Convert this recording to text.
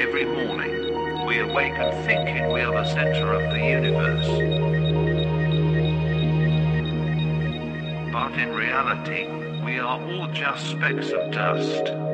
Every morning, we awaken thinking we are the center of the universe. But in reality, we are all just specks of dust.